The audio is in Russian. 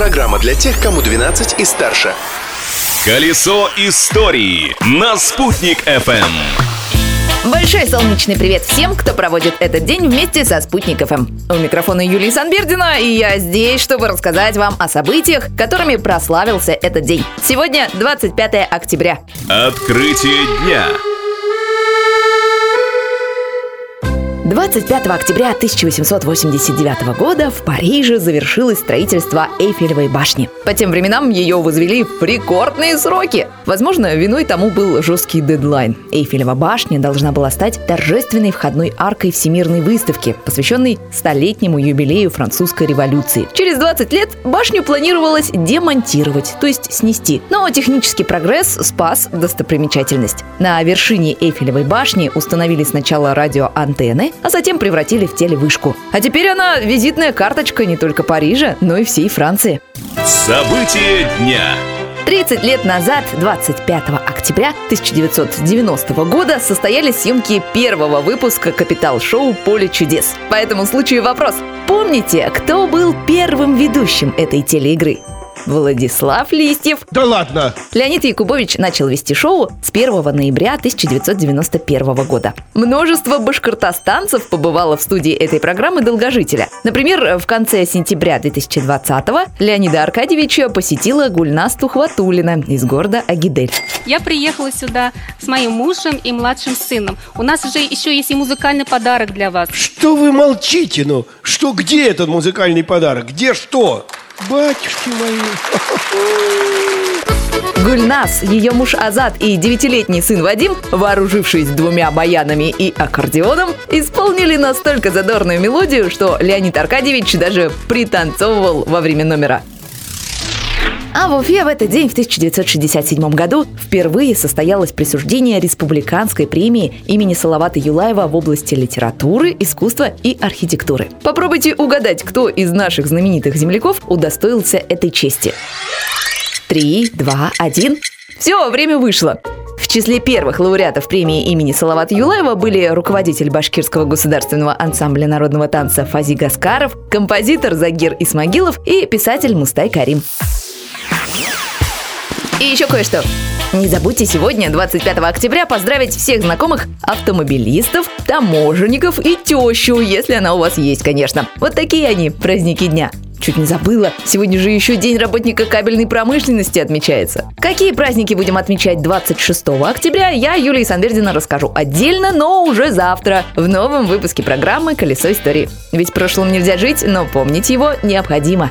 Программа для тех, кому 12 и старше. Колесо истории на «Спутник FM. Большой солнечный привет всем, кто проводит этот день вместе со Спутник ФМ. У микрофона Юлии Санбердина, и я здесь, чтобы рассказать вам о событиях, которыми прославился этот день. Сегодня 25 октября. Открытие дня. 25 октября 1889 года в Париже завершилось строительство Эйфелевой башни. По тем временам ее возвели в рекордные сроки. Возможно, виной тому был жесткий дедлайн. Эйфелева башня должна была стать торжественной входной аркой Всемирной выставки, посвященной столетнему юбилею французской революции. Через 20 лет башню планировалось демонтировать, то есть снести. Но технический прогресс спас достопримечательность. На вершине Эйфелевой башни установили сначала радиоантенны, а затем превратили в телевышку. А теперь она визитная карточка не только Парижа, но и всей Франции. Событие дня. 30 лет назад, 25 октября 1990 года, состоялись съемки первого выпуска «Капитал-шоу. Поле чудес». По этому случаю вопрос. Помните, кто был первым ведущим этой телеигры? Владислав Листьев. Да ладно! Леонид Якубович начал вести шоу с 1 ноября 1991 года. Множество башкортостанцев побывало в студии этой программы «Долгожителя». Например, в конце сентября 2020-го Леонида Аркадьевича посетила Гульнас Тухватулина из города Агидель. Я приехала сюда с моим мужем и младшим сыном. У нас уже еще есть и музыкальный подарок для вас. Что вы молчите, ну? Что, где этот музыкальный подарок? Где что? Батюшки мои! Гульнас, ее муж Азат и девятилетний сын Вадим, вооружившись двумя баянами и аккордеоном, исполнили настолько задорную мелодию, что Леонид Аркадьевич даже пританцовывал во время номера. А в Уфе в этот день, в 1967 году, впервые состоялось присуждение республиканской премии имени Салавата Юлаева в области литературы, искусства и архитектуры. Попробуйте угадать, кто из наших знаменитых земляков удостоился этой чести. Три, два, один. Все, время вышло. В числе первых лауреатов премии имени Салавата Юлаева были руководитель Башкирского государственного ансамбля народного танца Фази Гаскаров, композитор Загир Исмагилов и писатель Мустай Карим. И еще кое-что. Не забудьте сегодня, 25 октября, поздравить всех знакомых автомобилистов, таможенников и тещу, если она у вас есть, конечно. Вот такие они, праздники дня. Чуть не забыла, сегодня же еще День работника кабельной промышленности отмечается. Какие праздники будем отмечать 26 октября, я, Юлия Санвердина, расскажу отдельно, но уже завтра, в новом выпуске программы «Колесо истории». Ведь прошлым нельзя жить, но помнить его необходимо.